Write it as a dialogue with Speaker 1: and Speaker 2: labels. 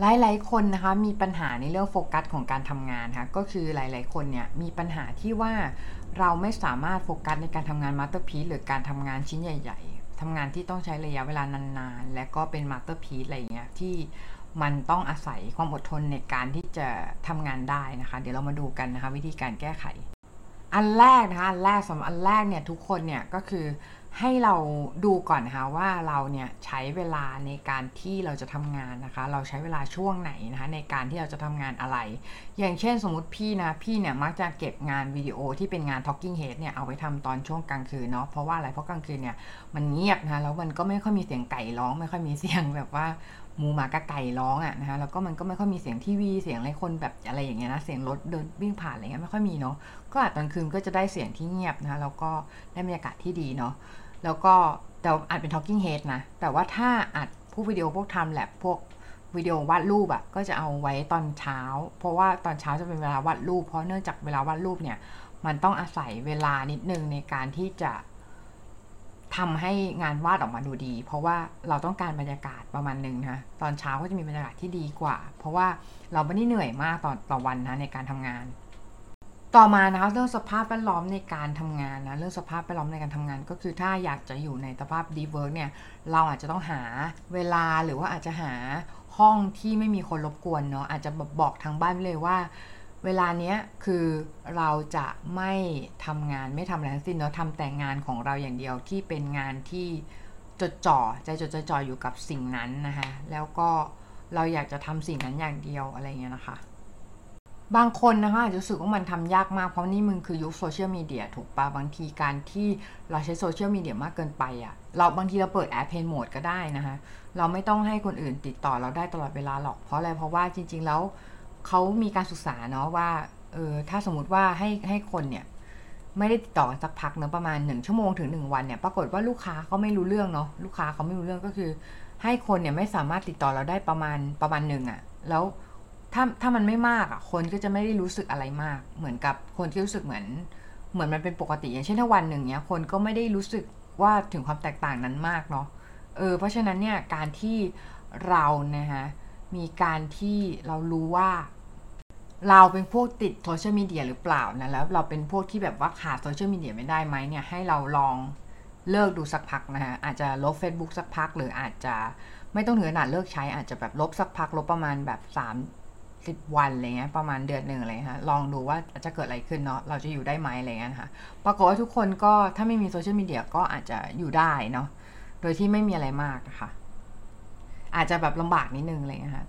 Speaker 1: หลายๆคนนะคะมีปัญหาในเรื่องโฟกัสของการทำงานค่ะก็คือหลาย ๆ คนเนี่ยมีปัญหาที่ว่าเราไม่สามารถโฟกัสในการทำงาน masterpiece หรือการทำงานชิ้นใหญ่ๆทำงานที่ต้องใช้ระยะเวลานานๆ และก็เป็น masterpiece อะไรเงี้ยที่มันต้องอาศัยความอดทนในการที่จะทำงานได้นะคะ เดี๋ยวเรามาดูกันนะคะวิธีการแก้ไข อันแรกนะคะอันแรกสำหรับอันแรกเนี่ยทุกคนเนี่ยก็คือ ให้เราดูก่อนนะคะว่าเราเนี่ยใช้เวลาในการที่เราจะทำงานนะคะ เราใช้เวลาช่วงไหนนะคะในการที่เราจะทำงานอะไร อย่างเช่นสมมติพี่นะพี่เนี่ยมักจะเก็บงานวิดีโอที่เป็นงาน talking head เนี่ยเอาไว้ทำตอนช่วงกลางคืนเนาะเพราะว่าอะไรเพราะกลางคืนเนี่ยมันเงียบนะคะแล้วมันก็ไม่ค่อยมีเสียงไก่ร้อง ไม่ค่อยมีเสียงแบบว่าหมูหมากระไก่ร้องอะ่ะนะคะแล้วก็มันก็ไม่ค่อยมีเสียงทีวีเสียงอะไรคนแบบอะไรอย่างเงี้ยนะเสียงรถเดินวิ่งผ่านอะไรเงี้ยไม่ค่อยมีเนาะก็อาจตอนคืนก็จะได้เสียงที่เงียบนะคะแล้วก็ได้บรรยากาศที่ดีเนาะ แล้วก็แต่อาจเป็น talking head นะ แต่ว่าถ้าอัดพวกวิดีโอพวกทำแลบพวกวิดีโอวาดรูปอะก็จะเอาไว้ตอนเช้า เพราะว่าตอนเช้าจะเป็นเวลาวาดรูป เพราะเนื่องจากเวลาวาดรูปเนี่ย มันต้องอาศัยเวลานิดนึงในการที่จะทำให้งานวาดออกมาดูดี เพราะว่าเราต้องการบรรยากาศประมาณหนึ่งนะตอนเช้าก็จะมีบรรยากาศที่ดีกว่า เพราะว่าเราไม่ได้เหนื่อยมากต่อต่อวันนะในการทำงาน ต่อมานะคะเรื่องสภาพแวดล้อมในการทำงานนะเรื่องสภาพแวดล้อมในการทำงาน ก็คือถ้าอยากจะอยู่ในสภาพ deep work เนี่ยเราอาจจะต้องหาเวลาหรือว่าอาจจะหาห้องที่ไม่มีคนรบกวนเนาะอาจจะบอกทางบ้านเลยว่า เวลาเนี้ยคือเราจะไม่ทำงานไม่ทำอะไรทั้งสิ้นเนาะทำแต่งานของเราอย่างเดียวที่เป็นงานที่จดจ่อใจจดใจจ่ออยู่กับสิ่งนั้นนะคะแล้วก็เราอยากจะทำสิ่งนั้นอย่างเดียวอะไรเงี้ยนะคะ บางคนนะคะอาจจะรู้สึกว่ามันทำยากมากเพราะนี่มึงคือยุคโซเชียลมีเดียถูกปะบางทีการที่เราใช้โซเชียลมีเดียมากเกินไปอะ่ะเราบางทีเราเปิด airplane mode ก็ได้นะคะเราไม่ต้องให้คนอื่นติดต่อเราได้ตลอดเวลาหรอกเพราะอะไรเพราะว่าจริง ๆ แล้วเขามีการศึกษาเนาะว่าเออถ้าสมมติว่าให้ให้คนเนี่ยไม่ได้ติดต่อสักพักเนาะประมาณ 1 ชั่วโมงถึง 1 วันเนี่ยปรากฏว่าลูกค้าเขาไม่รู้เรื่องเนาะลูกค้าเขาไม่รู้เรื่องก็คือ ให้คนเนี่ยไม่สามารถติดต่อเราได้ประมาณประมาณหนึ่งอะ่ะแล้ว ถ้าถ้ามันไม่มากอะคนก็จะไม่ได้รู้สึกอะไรมาก เหมือนกับคนที่รู้สึกเหมือน เหมือนมันเป็นปกติอย่างเช่นถ้าวันหนึ่งเนี้ยคนก็ไม่ได้รู้สึกว่าถึงความแตกต่างนั้นมากเนาะเออเพราะฉะนั้นเนี่ยการที่เรานะฮะมีการที่เรารู้ว่า เราเป็นพวกติดโซเชียลมีเดียหรือเปล่านะแล้วเราเป็นพวกที่แบบว่าขาดโซเชียลมีเดียไม่ได้ไหมเนี่ยให้เราลองเลิกดูสักพักนะฮะอาจจะลบ Facebook สักพักหรืออาจจะไม่ต้องถึงขนาดเลิกใช้อาจจะแบบลบสักพักลบประมาณแบบ3 สิบวันอะไรเงี้ยประมาณเดือนหนึ่งอะไรฮะลองดูว่าจะเกิดอะไรขึ้นเนาะเราจะอยู่ได้ไหมอะไรเงี้ยค่ะปรากฏว่าทุกคนก็ถ้าไม่มีโซเชียลมีเดียก็อาจจะอยู่ได้เนาะโดยที่ไม่มีอะไรมากนะคะอาจจะแบบลำบากนิดนึงอะไรเงี้ยค่ะ